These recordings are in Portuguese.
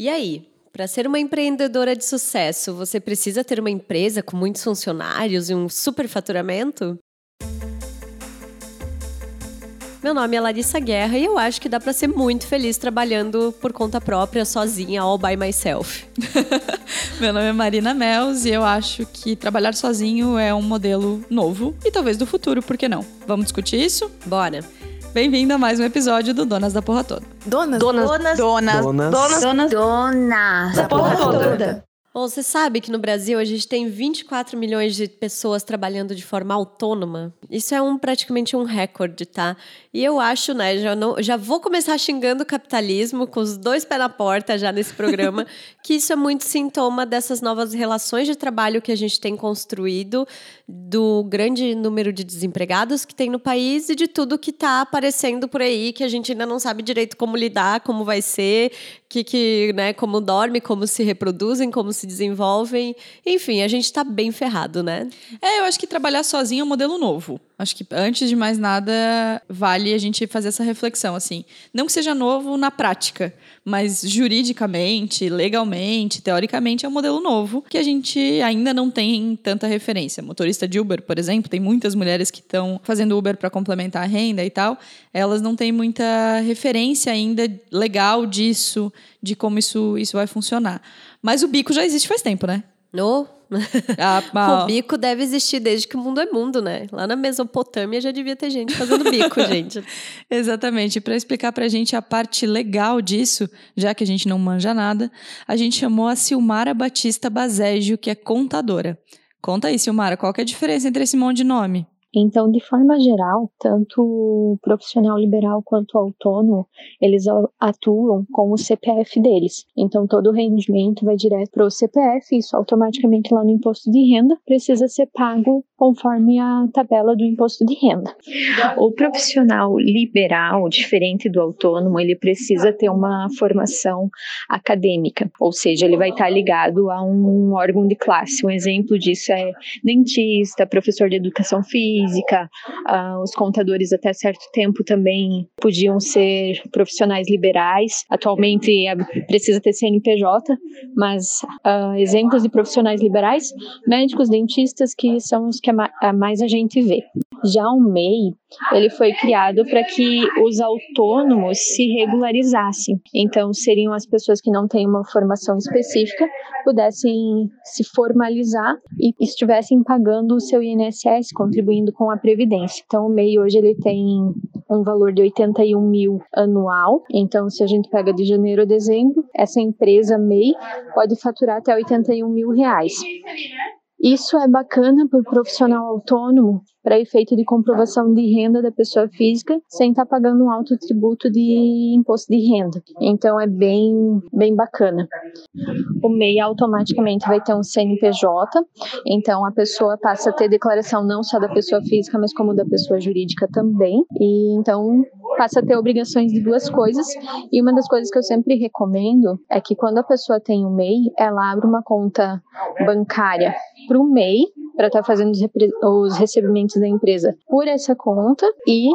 E aí, para ser uma empreendedora de sucesso, você precisa ter uma empresa com muitos funcionários e um superfaturamento? Meu nome é Larissa Guerra e eu acho que dá para ser muito feliz trabalhando por conta própria, sozinha, all by myself. Meu nome é Marina Mels e eu acho que trabalhar sozinho é um modelo novo e talvez do futuro, por que não? Vamos discutir isso? Bora! Bem-vindo a mais um episódio do Donas da Porra Toda. Donas. Donas. Donas. Donas. Donas. Donas. Donas. Da porra toda. Bom, você sabe que no Brasil a gente tem 24 milhões de pessoas trabalhando de forma autônoma. Isso é um praticamente um recorde, tá? E eu acho, né, já, não, já vou começar xingando o capitalismo com os dois pés na porta já nesse programa, que isso é muito sintoma dessas novas relações de trabalho que a gente tem construído, do grande número de desempregados que tem no país e de tudo que está aparecendo por aí, que a gente ainda não sabe direito como lidar, como vai ser, que, que, né, como dorme, como se reproduzem, como se desenvolvem. Enfim, a gente está bem ferrado, né? É, eu acho que trabalhar sozinho é um modelo novo. Acho que antes de mais nada, vale a gente fazer essa reflexão, assim. Não que seja novo na prática, mas juridicamente, legalmente, teoricamente, é um modelo novo que a gente ainda não tem tanta referência. Motorista de Uber, por exemplo, tem muitas mulheres que estão fazendo Uber para complementar a renda e tal. Elas não têm muita referência ainda legal disso, de como isso, isso vai funcionar. Mas o bico já existe faz tempo, né? No Ah, O bico deve existir desde que o mundo é mundo, né? Lá na Mesopotâmia já devia ter gente fazendo bico, gente. Exatamente. Para explicar para a gente a parte legal disso, já que a gente não manja nada, a gente chamou a Silmara Batista Bazégio, que é contadora. Conta aí, Silmara, qual que é a diferença entre esse monte de nome? Então, de forma geral, tanto o profissional liberal quanto o autônomo, eles atuam com o CPF deles. Então, todo o rendimento vai direto para o CPF, isso automaticamente lá no imposto de renda precisa ser pago conforme a tabela do imposto de renda. O profissional liberal, diferente do autônomo, ele precisa ter uma formação acadêmica, ou seja, ele vai estar ligado a um órgão de classe. Um exemplo disso é dentista, professor de educação física, uh, os contadores até certo tempo também podiam ser profissionais liberais. Atualmente é, precisa ter CNPJ, mas uh, exemplos de profissionais liberais, médicos, dentistas, que são os que mais a gente vê. Já o MEI, ele foi criado para que os autônomos se regularizassem. Então, seriam as pessoas que não têm uma formação específica, pudessem se formalizar e estivessem pagando o seu INSS, contribuindo com a Previdência. Então, o MEI hoje ele tem um valor de 81 mil anual. Então, se a gente pega de janeiro a dezembro, essa empresa MEI pode faturar até 81 mil reais. Isso é bacana para o profissional autônomo, para efeito de comprovação de renda da pessoa física, sem estar tá pagando um alto tributo de imposto de renda. Então é bem, bem bacana. O MEI automaticamente vai ter um CNPJ, então a pessoa passa a ter declaração não só da pessoa física, mas como da pessoa jurídica também. E então passa a ter obrigações de duas coisas. E uma das coisas que eu sempre recomendo é que quando a pessoa tem o MEI, ela abre uma conta bancária para o MEI, para estar tá fazendo os recebimentos da empresa por essa conta e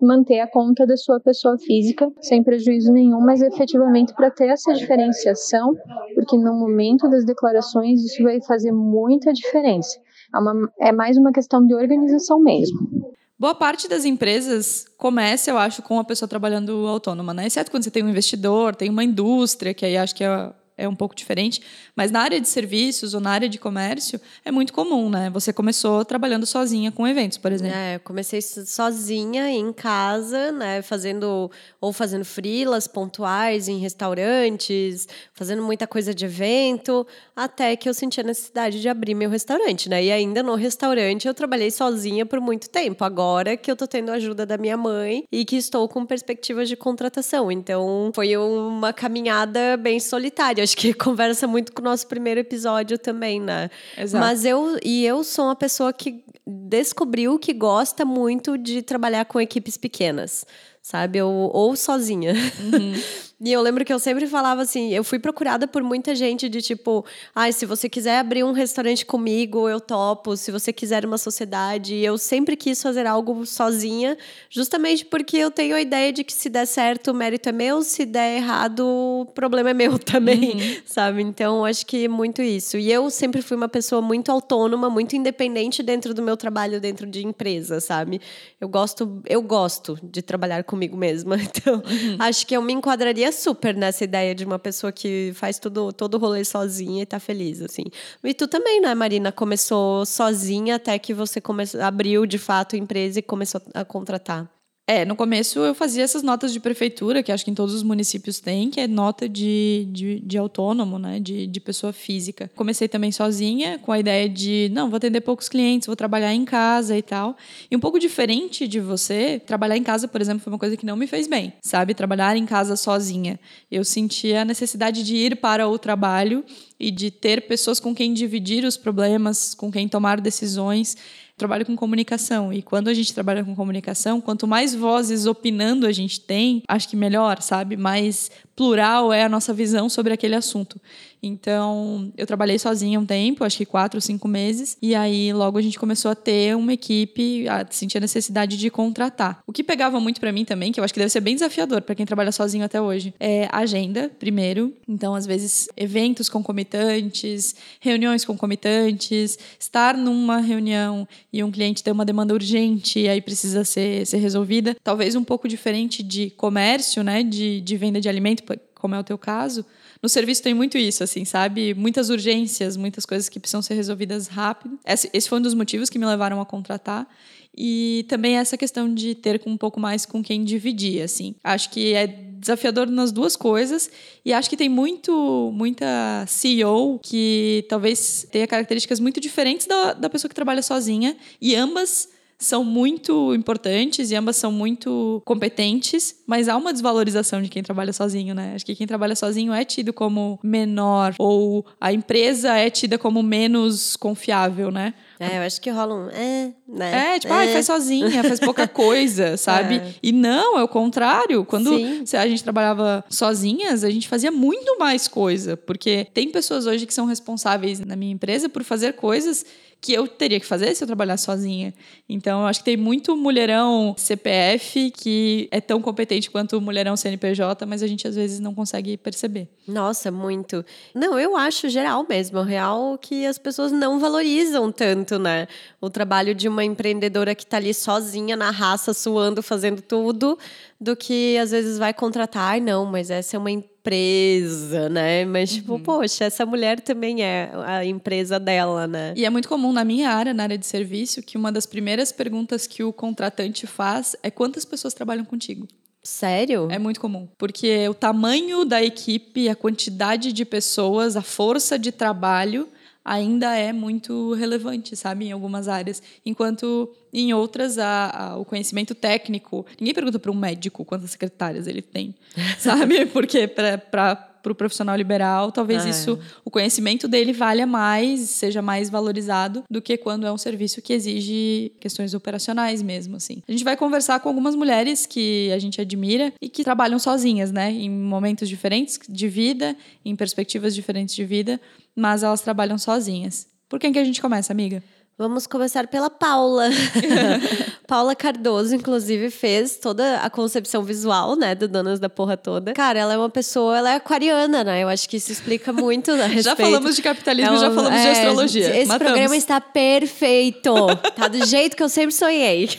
manter a conta da sua pessoa física sem prejuízo nenhum, mas efetivamente para ter essa diferenciação, porque no momento das declarações isso vai fazer muita diferença. É, uma, é mais uma questão de organização mesmo. Boa parte das empresas começa, eu acho, com a pessoa trabalhando autônoma, né? Exceto quando você tem um investidor, tem uma indústria, que aí acho que é é um pouco diferente, mas na área de serviços ou na área de comércio é muito comum, né? Você começou trabalhando sozinha com eventos, por exemplo. É, comecei sozinha em casa, né, fazendo ou fazendo frilas pontuais em restaurantes, fazendo muita coisa de evento, até que eu senti a necessidade de abrir meu restaurante, né? E ainda no restaurante eu trabalhei sozinha por muito tempo. Agora que eu tô tendo a ajuda da minha mãe e que estou com perspectivas de contratação. Então, foi uma caminhada bem solitária acho que conversa muito com o nosso primeiro episódio também, né? Exato. Mas eu e eu sou uma pessoa que descobriu que gosta muito de trabalhar com equipes pequenas sabe? Ou, ou sozinha. Uhum. E eu lembro que eu sempre falava assim, eu fui procurada por muita gente de tipo, ai, ah, se você quiser abrir um restaurante comigo, eu topo, se você quiser uma sociedade. Eu sempre quis fazer algo sozinha, justamente porque eu tenho a ideia de que se der certo, o mérito é meu, se der errado, o problema é meu também, uhum. sabe? Então, acho que muito isso. E eu sempre fui uma pessoa muito autônoma, muito independente dentro do meu trabalho dentro de empresa, sabe? Eu gosto, eu gosto de trabalhar comigo mesma. Então, uhum. acho que eu me enquadraria super nessa ideia de uma pessoa que faz tudo, todo o rolê sozinha e tá feliz, assim. E tu também, né, Marina? Começou sozinha até que você começou, abriu de fato a empresa e começou a contratar. É, no começo eu fazia essas notas de prefeitura, que acho que em todos os municípios tem, que é nota de, de, de autônomo, né? De, de pessoa física. Comecei também sozinha, com a ideia de, não, vou atender poucos clientes, vou trabalhar em casa e tal. E um pouco diferente de você, trabalhar em casa, por exemplo, foi uma coisa que não me fez bem, sabe? Trabalhar em casa sozinha. Eu sentia a necessidade de ir para o trabalho e de ter pessoas com quem dividir os problemas, com quem tomar decisões trabalho com comunicação. E quando a gente trabalha com comunicação, quanto mais vozes opinando a gente tem, acho que melhor, sabe? Mais plural é a nossa visão sobre aquele assunto. Então, eu trabalhei sozinha um tempo, acho que quatro, cinco meses, e aí logo a gente começou a ter uma equipe, a sentir a necessidade de contratar. O que pegava muito para mim também, que eu acho que deve ser bem desafiador para quem trabalha sozinho até hoje, é agenda, primeiro. Então, às vezes, eventos concomitantes, reuniões concomitantes, estar numa reunião e um cliente tem uma demanda urgente e aí precisa ser, ser resolvida. Talvez um pouco diferente de comércio, né, de, de venda de alimento, como é o teu caso, no serviço tem muito isso, assim, sabe? Muitas urgências, muitas coisas que precisam ser resolvidas rápido. Esse, esse foi um dos motivos que me levaram a contratar. E também essa questão de ter um pouco mais com quem dividir, assim. Acho que é desafiador nas duas coisas e acho que tem muito muita CEO que talvez tenha características muito diferentes da, da pessoa que trabalha sozinha e ambas são muito importantes e ambas são muito competentes, mas há uma desvalorização de quem trabalha sozinho, né? Acho que quem trabalha sozinho é tido como menor ou a empresa é tida como menos confiável, né? É, eu acho que rola um. É, né? É, tipo, é. faz sozinha, faz pouca coisa, sabe? É. E não, é o contrário. Quando Sim. a gente trabalhava sozinhas, a gente fazia muito mais coisa. Porque tem pessoas hoje que são responsáveis na minha empresa por fazer coisas que eu teria que fazer se eu trabalhasse sozinha. Então, eu acho que tem muito mulherão CPF que é tão competente quanto mulherão CNPJ, mas a gente às vezes não consegue perceber. Nossa, muito. Não, eu acho geral mesmo, real que as pessoas não valorizam tanto, né? O trabalho de uma empreendedora que está ali sozinha na raça, suando, fazendo tudo, do que às vezes vai contratar, não, mas essa é uma empresa, né? Mas, tipo, uhum. poxa, essa mulher também é a empresa dela, né? E é muito comum na minha área, na área de serviço, que uma das primeiras perguntas que o contratante faz é quantas pessoas trabalham contigo? Sério? É muito comum. Porque o tamanho da equipe, a quantidade de pessoas, a força de trabalho ainda é muito relevante, sabe, em algumas áreas, enquanto em outras a, a, o conhecimento técnico. Ninguém pergunta para um médico quantas secretárias ele tem, sabe? Porque para para o profissional liberal, talvez ah, isso, é. o conhecimento dele valha mais, seja mais valorizado do que quando é um serviço que exige questões operacionais mesmo, assim. A gente vai conversar com algumas mulheres que a gente admira e que trabalham sozinhas, né, em momentos diferentes de vida, em perspectivas diferentes de vida, mas elas trabalham sozinhas. Por quem que a gente começa, amiga? Vamos começar pela Paula. Paula Cardoso, inclusive, fez toda a concepção visual, né, do Donas da Porra Toda. Cara, ela é uma pessoa, ela é aquariana, né? Eu acho que isso explica muito a respeito. já falamos de capitalismo, é um, já falamos é, de astrologia. Esse Matamos. programa está perfeito. Tá do jeito que eu sempre sonhei.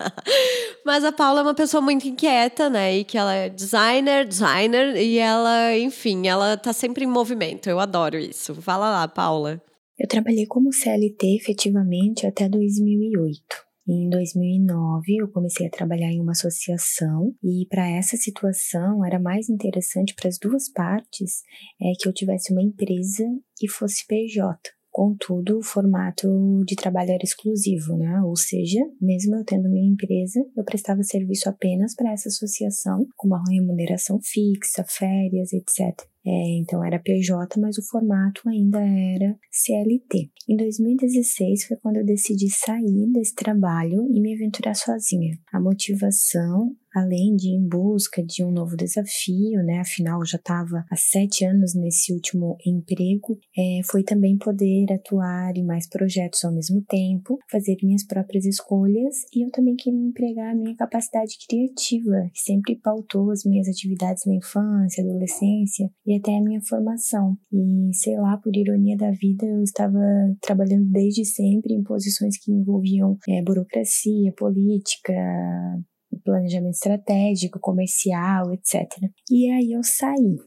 Mas a Paula é uma pessoa muito inquieta, né? E que ela é designer, designer, e ela, enfim, ela tá sempre em movimento. Eu adoro isso. Fala lá, Paula. Eu trabalhei como CLT efetivamente até 2008. Em 2009, eu comecei a trabalhar em uma associação e para essa situação era mais interessante para as duas partes é que eu tivesse uma empresa e fosse PJ. Contudo, o formato de trabalho era exclusivo, né? Ou seja, mesmo eu tendo minha empresa, eu prestava serviço apenas para essa associação, com uma remuneração fixa, férias, etc. É, então era PJ, mas o formato ainda era CLT. Em 2016 foi quando eu decidi sair desse trabalho e me aventurar sozinha. A motivação além de em busca de um novo desafio, né? Afinal, já estava há sete anos nesse último emprego, é, foi também poder atuar em mais projetos ao mesmo tempo, fazer minhas próprias escolhas e eu também queria empregar a minha capacidade criativa, que sempre pautou as minhas atividades na infância, adolescência e até a minha formação. E sei lá, por ironia da vida, eu estava trabalhando desde sempre em posições que envolviam é, burocracia, política, planejamento estratégico, comercial, etc. E aí eu saí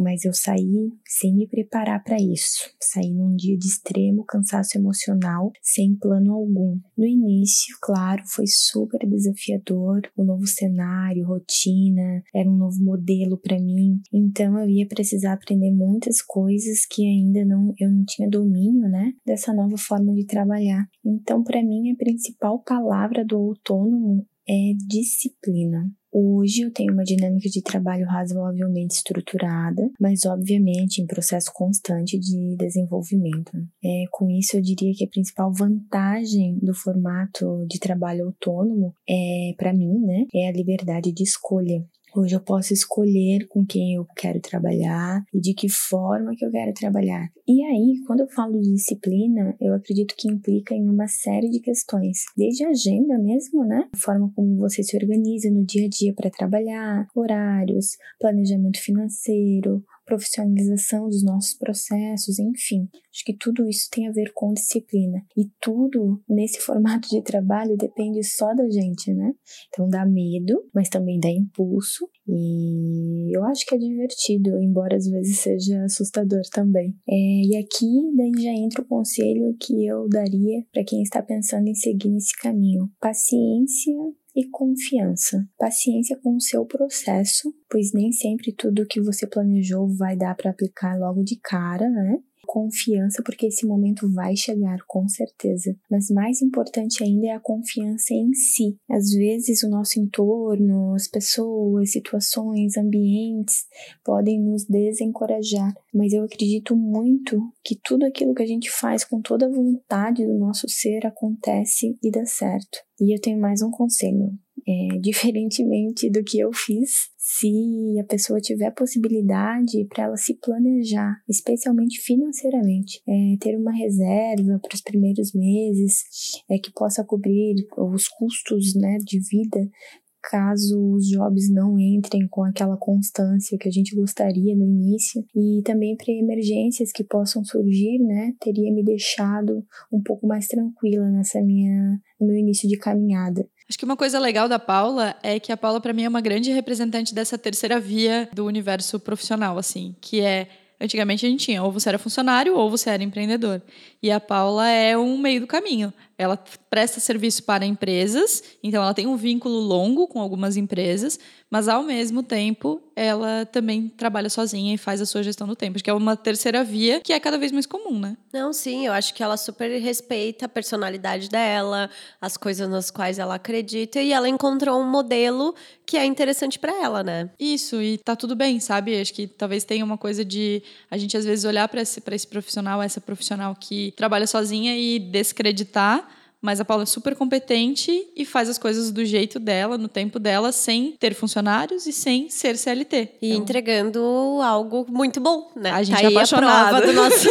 mas eu saí sem me preparar para isso. Saí num dia de extremo cansaço emocional, sem plano algum. No início, claro, foi super desafiador, o um novo cenário, rotina, era um novo modelo para mim. Então eu ia precisar aprender muitas coisas que ainda não eu não tinha domínio, né, dessa nova forma de trabalhar. Então para mim a principal palavra do autônomo é disciplina. Hoje eu tenho uma dinâmica de trabalho razoavelmente estruturada, mas obviamente em processo constante de desenvolvimento. É, com isso, eu diria que a principal vantagem do formato de trabalho autônomo é, para mim, né, é a liberdade de escolha. Hoje eu posso escolher com quem eu quero trabalhar e de que forma que eu quero trabalhar. E aí, quando eu falo de disciplina, eu acredito que implica em uma série de questões, desde a agenda mesmo, né? A forma como você se organiza no dia a dia para trabalhar, horários, planejamento financeiro, profissionalização dos nossos processos, enfim. Acho que tudo isso tem a ver com disciplina. E tudo nesse formato de trabalho depende só da gente, né? Então dá medo, mas também dá impulso. E eu acho que é divertido, embora às vezes seja assustador também. É, e aqui daí já entra o conselho que eu daria para quem está pensando em seguir nesse caminho. Paciência e confiança. Paciência com o seu processo, pois nem sempre tudo que você planejou vai dar para aplicar logo de cara, né? Confiança, porque esse momento vai chegar, com certeza. Mas mais importante ainda é a confiança em si. Às vezes, o nosso entorno, as pessoas, situações, ambientes podem nos desencorajar, mas eu acredito muito que tudo aquilo que a gente faz com toda a vontade do nosso ser acontece e dá certo. E eu tenho mais um conselho. É, diferentemente do que eu fiz, se a pessoa tiver possibilidade para ela se planejar, especialmente financeiramente, é, ter uma reserva para os primeiros meses, é, que possa cobrir os custos né, de vida caso os jobs não entrem com aquela constância que a gente gostaria no início e também para emergências que possam surgir, né, teria me deixado um pouco mais tranquila nessa minha no meu início de caminhada. Acho que uma coisa legal da Paula é que a Paula para mim é uma grande representante dessa terceira via do universo profissional assim, que é Antigamente a gente tinha ou você era funcionário ou você era empreendedor. E a Paula é um meio do caminho. Ela presta serviço para empresas, então ela tem um vínculo longo com algumas empresas, mas ao mesmo tempo ela também trabalha sozinha e faz a sua gestão do tempo, que é uma terceira via que é cada vez mais comum, né? Não, sim, eu acho que ela super respeita a personalidade dela, as coisas nas quais ela acredita e ela encontrou um modelo que é interessante para ela, né? Isso, e tá tudo bem, sabe? Acho que talvez tenha uma coisa de a gente às vezes olhar para esse, esse profissional, essa profissional que trabalha sozinha e descreditar mas a Paula é super competente e faz as coisas do jeito dela, no tempo dela, sem ter funcionários e sem ser CLT. E então, entregando algo muito bom, né? A gente tá é apaixonado. A, nosso...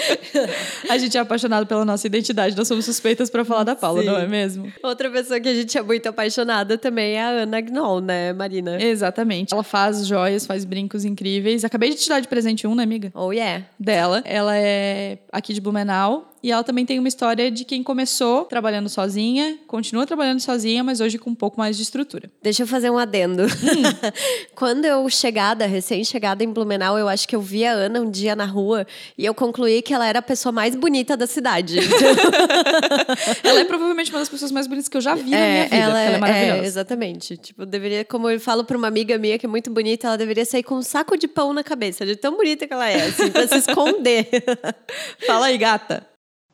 a gente é apaixonado pela nossa identidade. Nós somos suspeitas para falar da Paula, Sim. não é mesmo? Outra pessoa que a gente é muito apaixonada também é a Ana Gnoll, né, Marina? Exatamente. Ela faz joias, faz brincos incríveis. Acabei de te dar de presente um, né, amiga? Oh, yeah. Dela. Ela é aqui de Blumenau e ela também tem uma história de quem começou trabalhando sozinha, continua trabalhando sozinha, mas hoje com um pouco mais de estrutura. Deixa eu fazer um adendo. Hum. Quando eu chegada, recém-chegada em Blumenau, eu acho que eu vi a Ana um dia na rua e eu concluí que ela era a pessoa mais bonita da cidade. ela é provavelmente uma das pessoas mais bonitas que eu já vi é, na minha vida. Ela, ela é, é maravilhosa. É, exatamente. Tipo, deveria, como eu falo para uma amiga minha que é muito bonita, ela deveria sair com um saco de pão na cabeça, de tão bonita que ela é, assim, pra se esconder. Fala aí, gata.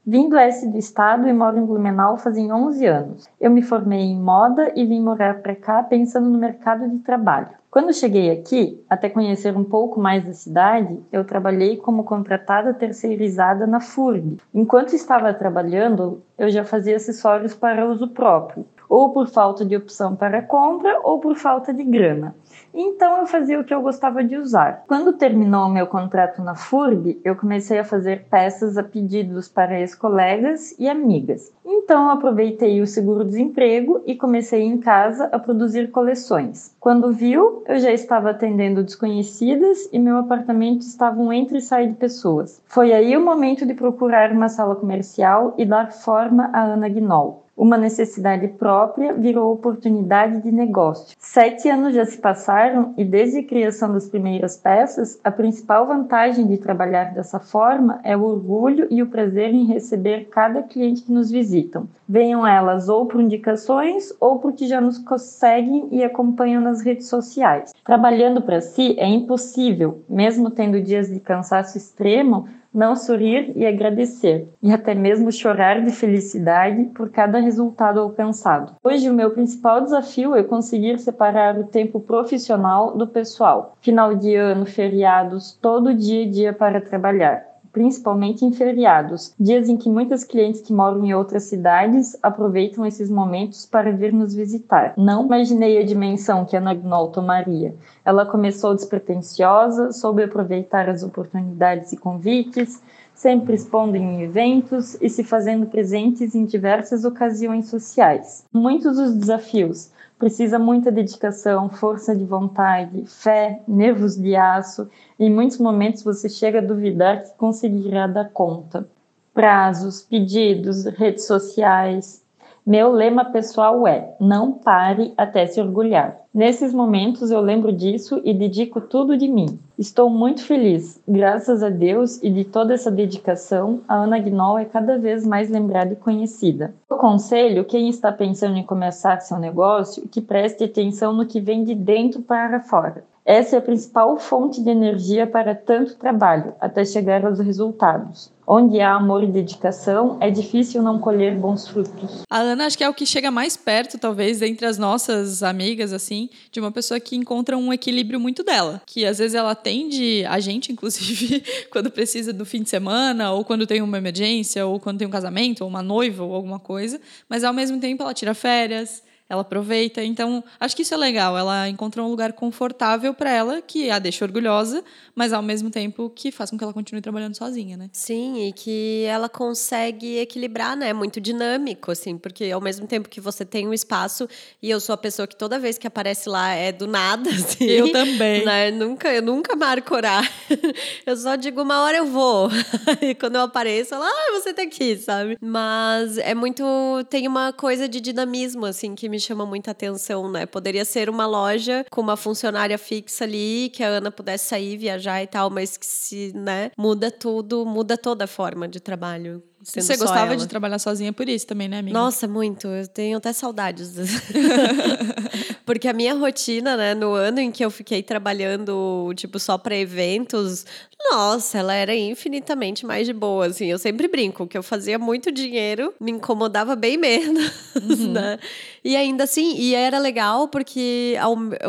Vim do S do estado e moro em Blumenau fazem 11 anos. Eu me formei em moda e vim morar para cá pensando no mercado de trabalho. Quando cheguei aqui, até conhecer um pouco mais da cidade, eu trabalhei como contratada terceirizada na FURB. Enquanto estava trabalhando, eu já fazia acessórios para uso próprio. Ou por falta de opção para compra ou por falta de grana. Então eu fazia o que eu gostava de usar. Quando terminou meu contrato na FURB, eu comecei a fazer peças a pedidos para ex-colegas e amigas. Então eu aproveitei o seguro-desemprego e comecei em casa a produzir coleções. Quando viu, eu já estava atendendo desconhecidas e meu apartamento estava um entre e sai de pessoas. Foi aí o momento de procurar uma sala comercial e dar forma a Ana Gnol. Uma necessidade própria virou oportunidade de negócio. Sete anos já se passaram e, desde a criação das primeiras peças, a principal vantagem de trabalhar dessa forma é o orgulho e o prazer em receber cada cliente que nos visitam. Venham elas ou por indicações ou porque já nos seguem e acompanham nas redes sociais. Trabalhando para si é impossível, mesmo tendo dias de cansaço extremo, não sorrir e agradecer, e até mesmo chorar de felicidade por cada resultado alcançado. Hoje, o meu principal desafio é conseguir separar o tempo profissional do pessoal. Final de ano, feriados, todo dia e dia para trabalhar principalmente em feriados, dias em que muitos clientes que moram em outras cidades aproveitam esses momentos para vir nos visitar. Não imaginei a dimensão que a Nagnol tomaria. Ela começou despretensiosa, soube aproveitar as oportunidades e convites, sempre expondo em eventos e se fazendo presentes em diversas ocasiões sociais. Muitos os desafios, precisa muita dedicação, força de vontade, fé, nervos de aço. Em muitos momentos você chega a duvidar que conseguirá dar conta. Prazos, pedidos, redes sociais, meu lema pessoal é: não pare até se orgulhar. Nesses momentos eu lembro disso e dedico tudo de mim. Estou muito feliz. Graças a Deus e de toda essa dedicação, a Ana Gnol é cada vez mais lembrada e conhecida. Eu conselho quem está pensando em começar seu negócio que preste atenção no que vem de dentro para fora. Essa é a principal fonte de energia para tanto trabalho, até chegar aos resultados. Onde há amor e dedicação, é difícil não colher bons frutos. A Ana acho que é o que chega mais perto, talvez, entre as nossas amigas, assim, de uma pessoa que encontra um equilíbrio muito dela. Que às vezes ela atende a gente, inclusive, quando precisa do fim de semana, ou quando tem uma emergência, ou quando tem um casamento, ou uma noiva, ou alguma coisa, mas ao mesmo tempo ela tira férias ela aproveita. Então, acho que isso é legal. Ela encontrou um lugar confortável para ela, que a deixa orgulhosa, mas ao mesmo tempo que faz com que ela continue trabalhando sozinha, né? Sim, e que ela consegue equilibrar, né? Muito dinâmico, assim, porque ao mesmo tempo que você tem um espaço, e eu sou a pessoa que toda vez que aparece lá é do nada, assim. Eu também. Né? Nunca, eu nunca marco horário. Eu só digo uma hora eu vou. E quando eu apareço, ela, ah, você tá aqui, sabe? Mas é muito. Tem uma coisa de dinamismo, assim, que me chama muita atenção, né? Poderia ser uma loja com uma funcionária fixa ali, que a Ana pudesse sair, viajar e tal, mas que se, né, muda tudo, muda toda a forma de trabalho. Você gostava de trabalhar sozinha por isso também, né, amiga? Nossa, muito. Eu tenho até saudades. Porque a minha rotina, né, no ano em que eu fiquei trabalhando, tipo, só para eventos, nossa, ela era infinitamente mais de boa, assim. Eu sempre brinco que eu fazia muito dinheiro, me incomodava bem menos, uhum. né? E ainda assim, e era legal porque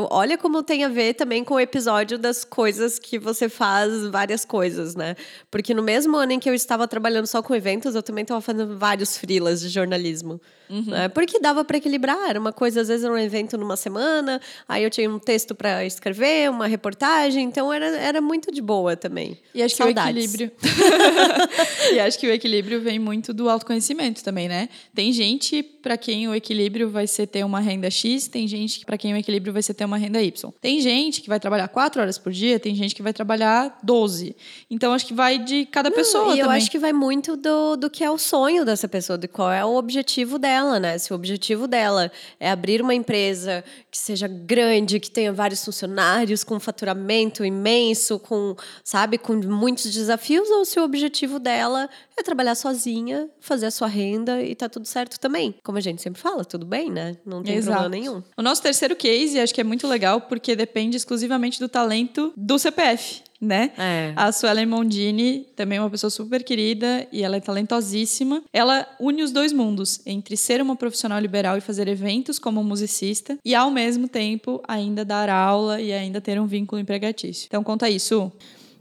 olha como tem a ver também com o episódio das coisas que você faz várias coisas, né? Porque no mesmo ano em que eu estava trabalhando só com eventos, eu também estava fazendo vários freelas de jornalismo. Uhum. Né? Porque dava para equilibrar. Era uma coisa, às vezes, era um evento numa semana, aí eu tinha um texto para escrever, uma reportagem, então era, era muito de boa também. E acho Saudades. que o equilíbrio. e acho que o equilíbrio vem muito do autoconhecimento também, né? Tem gente para quem o equilíbrio vai ser ter uma renda X, tem gente para quem o equilíbrio vai ser ter uma renda Y. Tem gente que vai trabalhar quatro horas por dia, tem gente que vai trabalhar 12. Então acho que vai de cada Não, pessoa. E eu acho que vai muito do, do que é o sonho dessa pessoa, de qual é o objetivo dela dela, né? Se o objetivo dela é abrir uma empresa que seja grande, que tenha vários funcionários, com faturamento imenso, com, sabe, com muitos desafios, ou se o objetivo dela é trabalhar sozinha, fazer a sua renda e tá tudo certo também. Como a gente sempre fala, tudo bem, né? Não tem Exato. problema nenhum. O nosso terceiro case, acho que é muito legal, porque depende exclusivamente do talento do CPF né? É. A Suelen Mondini, também uma pessoa super querida e ela é talentosíssima. Ela une os dois mundos, entre ser uma profissional liberal e fazer eventos como musicista e ao mesmo tempo ainda dar aula e ainda ter um vínculo empregatício. Então conta isso.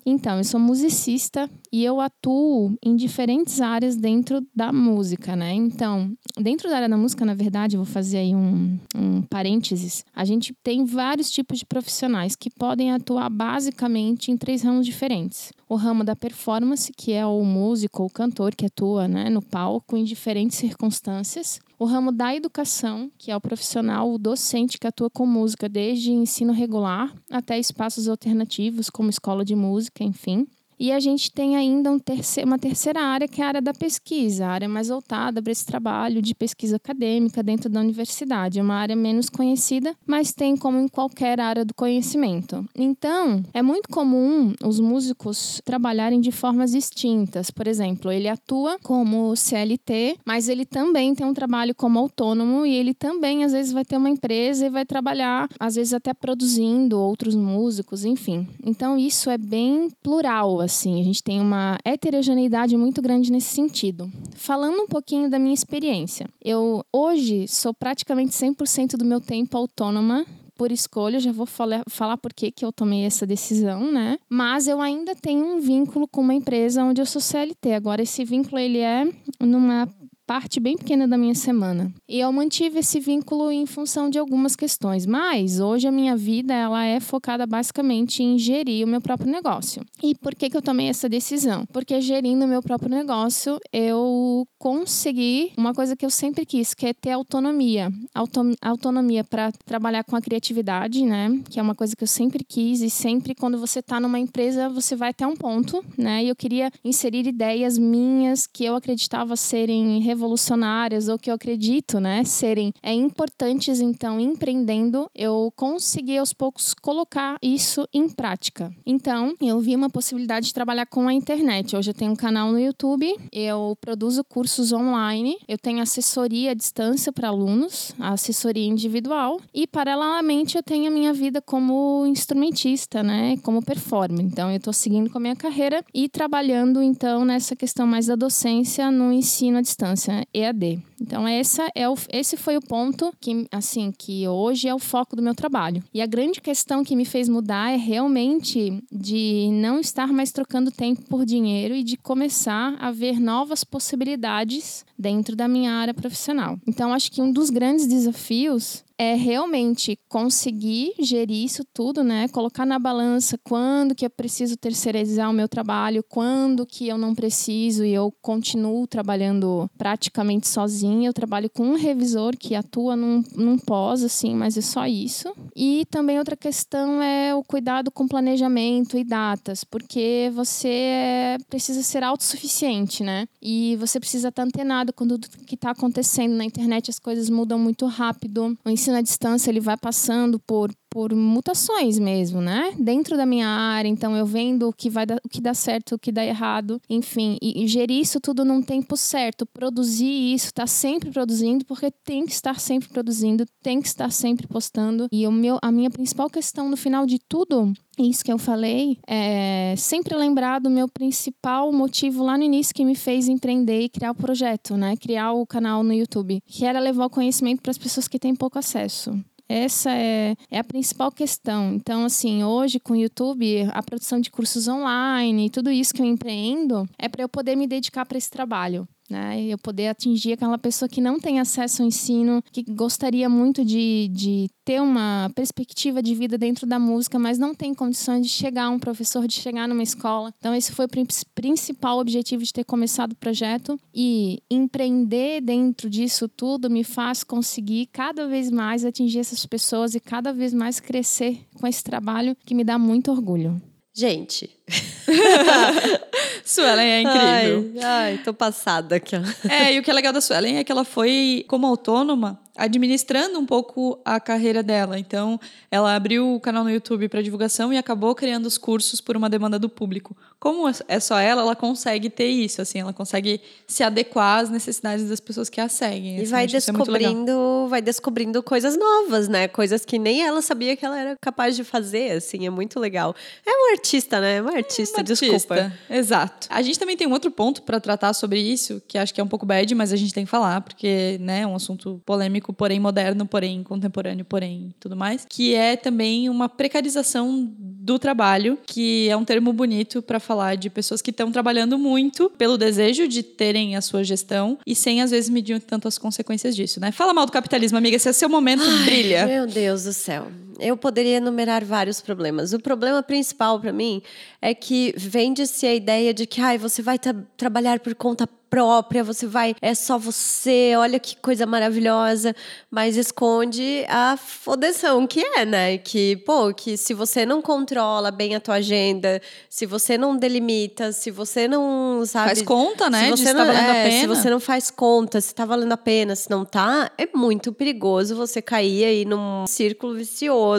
Então, eu sou musicista e eu atuo em diferentes áreas dentro da música, né? Então, dentro da área da música, na verdade, vou fazer aí um, um parênteses. A gente tem vários tipos de profissionais que podem atuar basicamente em três ramos diferentes. O ramo da performance, que é o músico ou cantor que atua né, no palco em diferentes circunstâncias o ramo da educação, que é o profissional, o docente que atua com música desde ensino regular até espaços alternativos, como escola de música, enfim. E a gente tem ainda um terceiro, uma terceira área, que é a área da pesquisa, a área mais voltada para esse trabalho de pesquisa acadêmica dentro da universidade. É uma área menos conhecida, mas tem como em qualquer área do conhecimento. Então, é muito comum os músicos trabalharem de formas distintas. Por exemplo, ele atua como CLT, mas ele também tem um trabalho como autônomo e ele também, às vezes, vai ter uma empresa e vai trabalhar, às vezes, até produzindo outros músicos, enfim. Então, isso é bem plural assim. A gente tem uma heterogeneidade muito grande nesse sentido. Falando um pouquinho da minha experiência. Eu hoje sou praticamente 100% do meu tempo autônoma por escolha, já vou falar, falar por que, eu tomei essa decisão, né? Mas eu ainda tenho um vínculo com uma empresa onde eu sou CLT. Agora, esse vínculo ele é numa parte bem pequena da minha semana. E eu mantive esse vínculo em função de algumas questões, mas hoje a minha vida ela é focada basicamente em gerir o meu próprio negócio. E por que que eu tomei essa decisão? Porque gerindo o meu próprio negócio, eu consegui uma coisa que eu sempre quis, que é ter autonomia. Auto autonomia para trabalhar com a criatividade, né? Que é uma coisa que eu sempre quis e sempre quando você está numa empresa, você vai até um ponto, né? E eu queria inserir ideias minhas que eu acreditava serem revolucionárias ou que eu acredito, né, serem é, importantes, então, empreendendo, eu consegui aos poucos colocar isso em prática. Então, eu vi uma possibilidade de trabalhar com a internet. Hoje eu tenho um canal no YouTube, eu produzo cursos online, eu tenho assessoria à distância para alunos, assessoria individual, e paralelamente eu tenho a minha vida como instrumentista, né, como performer. Então, eu estou seguindo com a minha carreira e trabalhando, então, nessa questão mais da docência no ensino à distância EAD. Então essa é o, esse foi o ponto que assim que hoje é o foco do meu trabalho. E a grande questão que me fez mudar é realmente de não estar mais trocando tempo por dinheiro e de começar a ver novas possibilidades dentro da minha área profissional. Então acho que um dos grandes desafios é realmente conseguir gerir isso tudo, né? Colocar na balança quando que eu preciso terceirizar o meu trabalho, quando que eu não preciso e eu continuo trabalhando praticamente sozinha. Eu trabalho com um revisor que atua num, num pós, assim, mas é só isso. E também outra questão é o cuidado com planejamento e datas, porque você é, precisa ser autossuficiente, né? E você precisa estar antenado com tudo que está acontecendo na internet, as coisas mudam muito rápido. O ensino à distância ele vai passando por por mutações mesmo, né? Dentro da minha área, então eu vendo o que vai dar, o que dá certo, o que dá errado, enfim, e, e gerir isso tudo num tempo certo, produzir isso, tá sempre produzindo, porque tem que estar sempre produzindo, tem que estar sempre postando. E o meu, a minha principal questão no final de tudo isso que eu falei, é sempre lembrar do meu principal motivo lá no início que me fez empreender e criar o projeto, né? Criar o canal no YouTube, que era levar o conhecimento para as pessoas que têm pouco acesso. Essa é, é a principal questão. Então, assim, hoje com o YouTube, a produção de cursos online, tudo isso que eu empreendo é para eu poder me dedicar para esse trabalho né? Eu poder atingir aquela pessoa que não tem acesso ao ensino, que gostaria muito de, de ter uma perspectiva de vida dentro da música, mas não tem condições de chegar a um professor, de chegar numa escola. Então, esse foi o principal objetivo de ter começado o projeto. E empreender dentro disso tudo me faz conseguir cada vez mais atingir essas pessoas e cada vez mais crescer com esse trabalho que me dá muito orgulho. Gente. Suelen é incrível. Ai, ai, tô passada aqui. É, e o que é legal da Suelen é que ela foi, como autônoma, administrando um pouco a carreira dela. Então, ela abriu o canal no YouTube para divulgação e acabou criando os cursos por uma demanda do público. Como é só ela, ela consegue ter isso, assim, ela consegue se adequar às necessidades das pessoas que a seguem. E assim, vai descobrindo, vai descobrindo coisas novas, né? Coisas que nem ela sabia que ela era capaz de fazer, assim, é muito legal. É um artista, né? É uma artista, é uma desculpa. Artista. Exato. A gente também tem um outro ponto para tratar sobre isso, que acho que é um pouco bad, mas a gente tem que falar, porque, né, é um assunto polêmico porém moderno, porém contemporâneo, porém tudo mais, que é também uma precarização do trabalho, que é um termo bonito para falar de pessoas que estão trabalhando muito pelo desejo de terem a sua gestão e sem às vezes medir tanto as consequências disso, né? Fala mal do capitalismo, amiga, esse é seu momento, Ai, brilha. Meu Deus do céu. Eu poderia enumerar vários problemas. O problema principal para mim é que vende-se a ideia de que ai, você vai tra trabalhar por conta própria, você vai, é só você, olha que coisa maravilhosa, mas esconde a fodeção que é, né? Que, pô, que se você não controla bem a tua agenda, se você não delimita, se você não, sabe... Faz conta, né? Se você de não, tá é. Se você não faz conta, se tá valendo a pena, se não tá, é muito perigoso você cair aí num círculo vicioso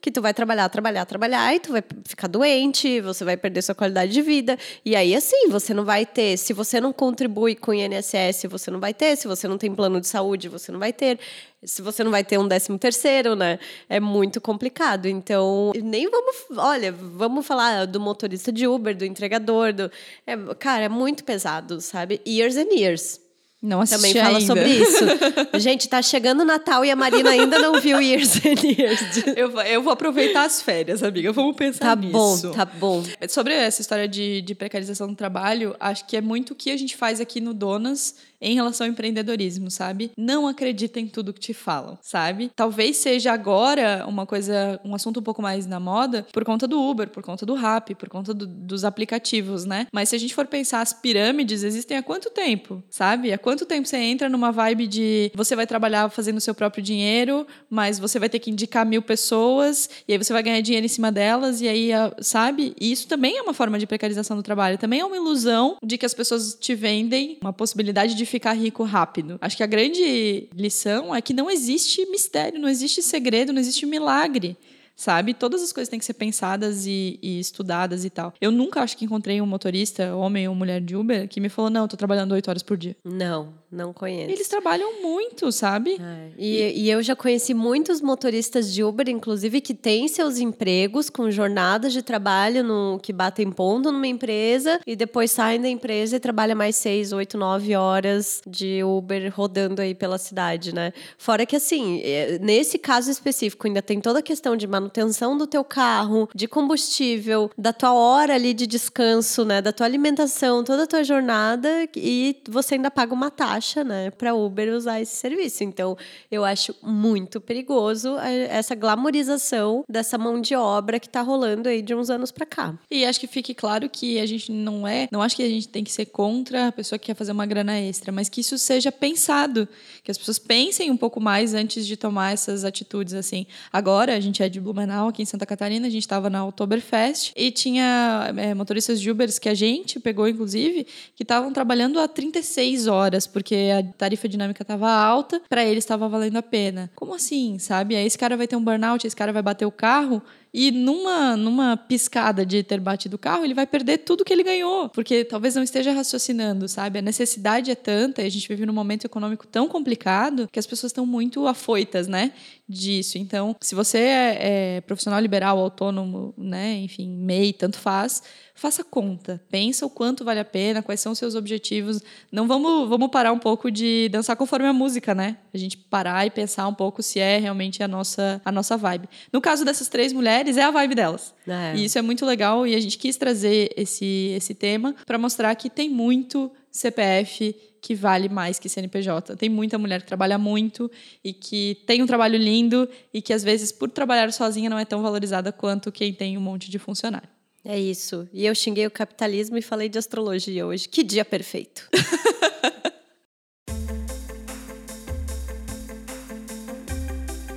que tu vai trabalhar, trabalhar, trabalhar e tu vai ficar doente, você vai perder sua qualidade de vida. E aí, assim, você não vai ter, se você não contribui com o INSS, você não vai ter, se você não tem plano de saúde, você não vai ter. Se você não vai ter um décimo terceiro, né? É muito complicado. Então, nem vamos. Olha, vamos falar do motorista de Uber, do entregador. Do, é, cara, é muito pesado, sabe? Years and years. Não assisti Também fala ainda. sobre isso. Gente, tá chegando o Natal e a Marina ainda não viu Years and Years. Eu, vou- eu vou aproveitar as férias, amiga. Vamos pensar Tá nisso. bom, tá bom. Sobre essa história de, de precarização do trabalho, acho que é muito o que a gente faz aqui no Donas em relação ao empreendedorismo, sabe? Não acredita em tudo que te falam, sabe? Talvez seja agora uma coisa, um assunto um pouco mais na moda por conta do Uber, por conta do Rappi, por conta do- dos aplicativos, né? Mas se a gente for pensar, as pirâmides existem há quanto tempo, sabe? Há quanto tempo você entra numa vibe de você vai trabalhar fazendo seu próprio dinheiro, mas você vai ter que indicar mil pessoas e aí você vai ganhar dinheiro em cima delas e aí, ah, sabe? E isso também é uma forma de precarização do trabalho. Também é uma ilusão de que as pessoas te vendem uma possibilidade de ficar rico rápido. Acho que a grande lição é que não existe mistério, não existe segredo, não existe milagre. Sabe? Todas as coisas têm que ser pensadas e, e estudadas e tal. Eu nunca acho que encontrei um motorista, homem ou mulher de Uber, que me falou: não, eu tô trabalhando oito horas por dia. Não, não conheço. Eles trabalham muito, sabe? É, E, e eu já conheci muitos motoristas de Uber, inclusive, que têm seus empregos com jornadas de trabalho no, que batem ponto numa empresa e depois saem da empresa e trabalham mais seis, oito, nove horas de Uber rodando aí pela cidade, né? Fora que, assim, é, nesse caso específico, ainda tem toda a questão de manutenção do teu carro, de combustível, da tua hora ali de descanso, né? Da tua alimentação, toda a tua jornada e você ainda paga uma taxa, né? Para Uber usar esse serviço. Então, eu acho muito perigoso eh, essa glamorização dessa mão de obra que tá rolando aí de uns anos para cá. E acho que fique claro que a gente não é. Não acho que a gente tem que ser contra a pessoa que quer fazer uma grana extra, mas que isso seja pensado. Que as pessoas pensem um pouco mais antes de tomar essas atitudes, assim. Agora, a gente é de Blumenau, aqui em Santa Catarina, a gente estava na Oktoberfest e tinha é, motoristas de Ubers que a gente pegou, inclusive, que estavam trabalhando há 36 horas, porque a tarifa dinâmica estava alta, para eles estava valendo a pena. Como assim, sabe? Aí esse cara vai ter um burnout, esse cara vai bater o carro e numa, numa piscada de ter batido o carro, ele vai perder tudo que ele ganhou, porque talvez não esteja raciocinando, sabe? A necessidade é tanta e a gente vive num momento econômico tão complicado que as pessoas estão muito afoitas, né? Disso. Então, se você é, é profissional liberal, autônomo, né? Enfim, MEI, tanto faz, faça conta. Pensa o quanto vale a pena, quais são os seus objetivos. Não vamos, vamos parar um pouco de dançar conforme a música, né? A gente parar e pensar um pouco se é realmente a nossa, a nossa vibe. No caso dessas três mulheres, é a vibe delas. É. E isso é muito legal e a gente quis trazer esse, esse tema para mostrar que tem muito CPF que vale mais que CNPJ. Tem muita mulher que trabalha muito e que tem um trabalho lindo e que às vezes por trabalhar sozinha não é tão valorizada quanto quem tem um monte de funcionário. É isso. E eu xinguei o capitalismo e falei de astrologia hoje. Que dia perfeito.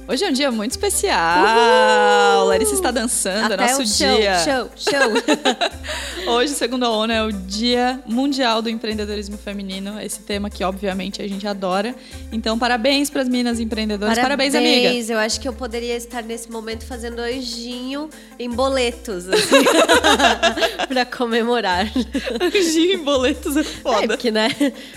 Hoje é um dia muito especial. Larissa está dançando, Até é nosso o show, dia. show, show. Hoje, segundo a ONU, é o Dia Mundial do Empreendedorismo Feminino. Esse tema que, obviamente, a gente adora. Então, parabéns para as meninas empreendedoras. Parabéns, amiga. Eu acho que eu poderia estar nesse momento fazendo anjinho em boletos, assim, pra comemorar. Anjinho em boletos é É, foda. porque, né?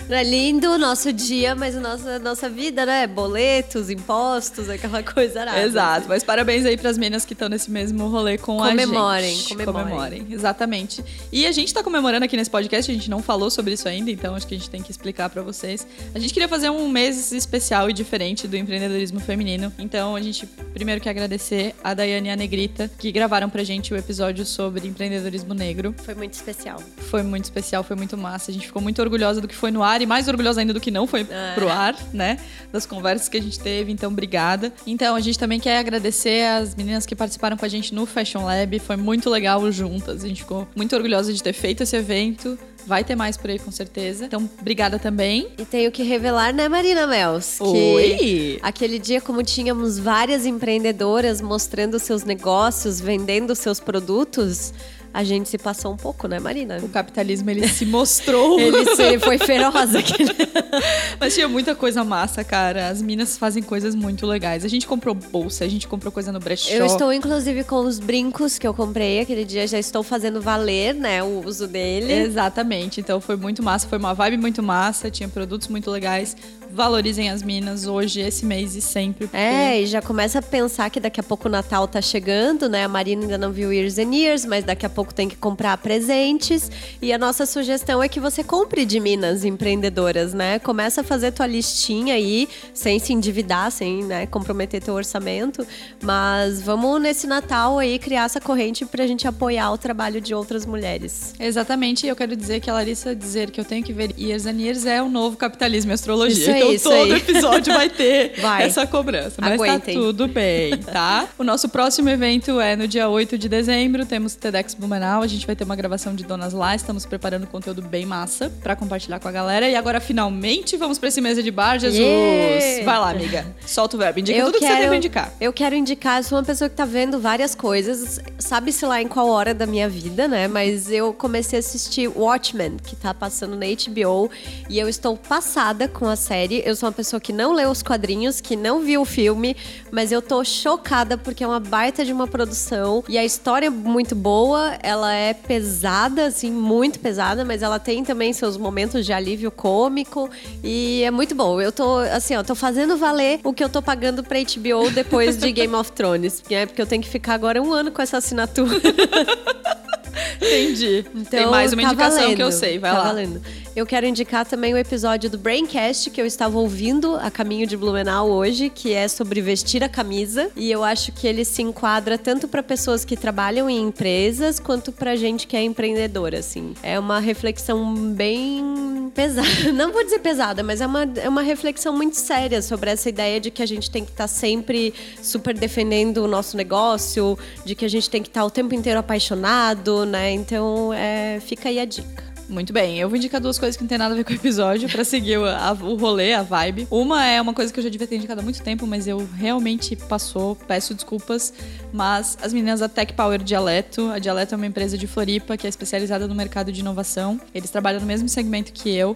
Não é lindo o nosso dia, mas a nossa, nossa vida, né? Boletos, impostos, aquela coisa arada. Exato, mas parabéns aí pras meninas que estão nesse mesmo rolê com Comemorem, a gente. comemorem. Comemorem, exatamente. E a gente tá comemorando aqui nesse podcast, a gente não falou sobre isso ainda, então acho que a gente tem que explicar pra vocês. A gente queria fazer um mês especial e diferente do empreendedorismo feminino, então a gente primeiro quer agradecer a Daiane e a Negrita, que gravaram pra gente o episódio sobre empreendedorismo negro. Foi muito especial. Foi muito especial, foi muito massa. A gente ficou muito orgulhosa do que foi no ar e mais orgulhosa ainda do que não foi É. pro ar, né? Das conversas que a gente teve, então obrigada. Então a gente também quer agradecer as meninas que participaram com a gente no Fashion Lab, foi muito legal juntas. A gente ficou muito orgulhosa de ter feito esse evento. Vai ter mais por aí com certeza. Então, obrigada também. E tenho que revelar, né, Marina Mels? Que Oi! aquele dia, como tínhamos várias empreendedoras mostrando seus negócios, vendendo seus produtos, a gente se passou um pouco, né, Marina? O capitalismo ele se mostrou. Ele se- foi feroz aqui. Mas tinha muita coisa massa, cara. As minas fazem coisas muito legais. A gente comprou bolsa, a gente comprou coisa no brechó. Eu estou, inclusive, com os brincos que eu comprei aquele dia, já estou fazendo valer, né, o uso dele. Exatamente. Então foi muito massa, foi uma vibe muito massa, tinha produtos muito legais. Valorizem as minas hoje, esse mês e sempre. porque- É, e já começa a pensar que daqui a pouco o Natal tá chegando, né? A Marina ainda não viu Years and Years, mas daqui a pouco tem que comprar presentes. E a nossa sugestão é que você compre de Minas empreendedoras, né? Começa a fazer tua listinha aí, sem se endividar, sem né, comprometer teu orçamento. Mas vamos nesse Natal aí criar essa corrente pra gente apoiar o trabalho de outras mulheres. Exatamente, e eu quero dizer que a Larissa dizer que eu tenho que ver Years and Years é o novo capitalismo e astrologia. Isso aí, então isso todo aí. episódio vai ter Vai. essa cobrança. Mas Aguentem. tá tudo bem, tá? o nosso próximo evento é no dia 8 de dezembro, temos TEDx Blumenau, a gente vai ter uma gravação de Donas Lá, estamos preparando conteúdo bem massa pra compartilhar com a galera. E agora, finalmente, vamos pra esse mesa de bar, Jesus! Yeah! Vai lá, amiga. Solta o verbo, indica Eu tudo que você quero- pra indicar. Eu quero indicar, eu sou uma pessoa que tá vendo várias coisas, sabe-se lá em qual hora da minha vida, né? Mas eu comecei a assistir Watchmen, que tá passando na HBO, e eu estou passada com a série. Eu sou uma pessoa que não leu os quadrinhos, que não viu o filme, mas eu tô chocada porque é uma baita de uma produção e a história é muito boa, ela é pesada, assim, muito pesada, mas ela tem também seus momentos de alívio cômico e é muito bom. Eu tô, assim, ó, tô fazendo valer o que eu tô pagando pra HBO depois de Game of Thrones, né? Porque eu tenho que ficar agora um ano com essa assinatura. Entendi. Então, tem mais uma tá indicação valendo, que eu sei, vai tá lá. valendo. Eu quero indicar também o episódio do Braincast que eu estava ouvindo a caminho de Blumenau hoje, que é sobre vestir a camisa. E eu acho que ele se enquadra tanto para pessoas que trabalham em empresas quanto pra gente que é empreendedora, assim. É uma reflexão bem pesada. Não vou dizer pesada, mas é uma, é uma reflexão muito séria sobre essa ideia de que a gente tem que estar sempre super defendendo o nosso negócio, de que a gente tem que estar o tempo inteiro apaixonado, né? Então, é, fica aí a dica. Muito bem, eu vou indicar duas coisas que não tem nada a ver com o episódio pra seguir o, a- o rolê, a vibe. Uma é uma coisa que eu já devia ter indicado há muito tempo, mas eu realmente passou, peço desculpas. Mas as meninas da Tech Power Dialeto, a Dialeto é uma empresa de Floripa que é especializada no mercado de inovação. Eles trabalham no mesmo segmento que eu.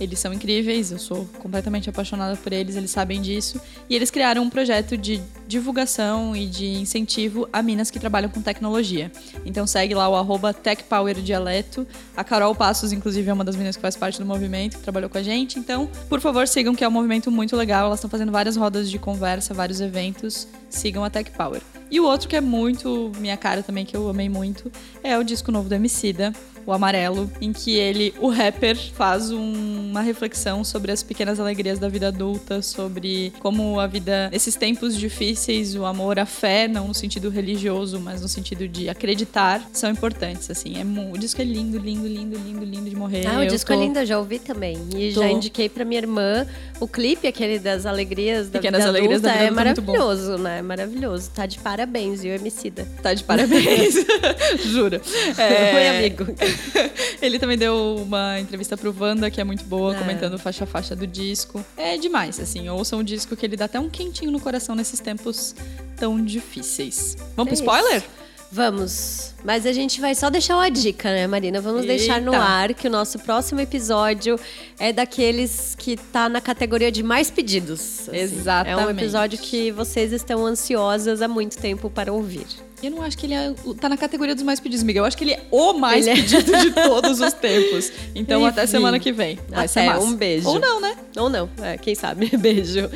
Eles são incríveis, eu sou completamente apaixonada por eles, eles sabem disso. E eles criaram um projeto de divulgação e de incentivo a minas que trabalham com tecnologia. Então segue lá o arroba TechPowerDialeto. A Carol Passos, inclusive, é uma das meninas que faz parte do movimento, que trabalhou com a gente. Então, por favor, sigam, que é um movimento muito legal. Elas estão fazendo várias rodas de conversa, vários eventos. Sigam a Tech Power. E o outro que é muito minha cara também, que eu amei muito, é o disco novo do Emicida, o Amarelo, em que ele, o rapper, faz um- uma reflexão sobre as pequenas alegrias da vida adulta, sobre como a vida, nesses tempos difíceis, o amor, a fé, não no sentido religioso, mas no sentido de acreditar, são importantes, assim. É, o disco é lindo, lindo, lindo, lindo, lindo de morrer. Ah, o Eu disco é tô- lindo, eu já ouvi também. E Tô. já indiquei pra minha irmã o clipe, aquele das alegrias da Pequenas vida Alegrias da adulta. Vida é bom. maravilhoso, né? Maravilhoso. Tá de parabéns, viu, Emicida? Tá de parabéns. Juro. É, Oi, amigo. Ele também deu uma entrevista pro Wanda, que é muito boa, É. comentando faixa a faixa do disco. É demais, assim. Ouçam o disco que ele dá até um quentinho no coração nesses tempos tão difíceis. Vamos É pro spoiler? isso. Vamos. Mas a gente vai só deixar uma dica, né, Marina? Vamos deixar no Eita. ar que o nosso próximo episódio é daqueles que tá na categoria de mais pedidos. assim. É um Exatamente. episódio que vocês estão ansiosas há muito tempo para ouvir. Eu não acho que ele é, tá na categoria dos mais pedidos, Miguel. Eu acho que ele é o mais Ele é- pedido de todos os tempos. Então, até Enfim. semana que vem. Vai ser Até, massa. um beijo. Ou não, né? Ou não, é, quem sabe. Beijo.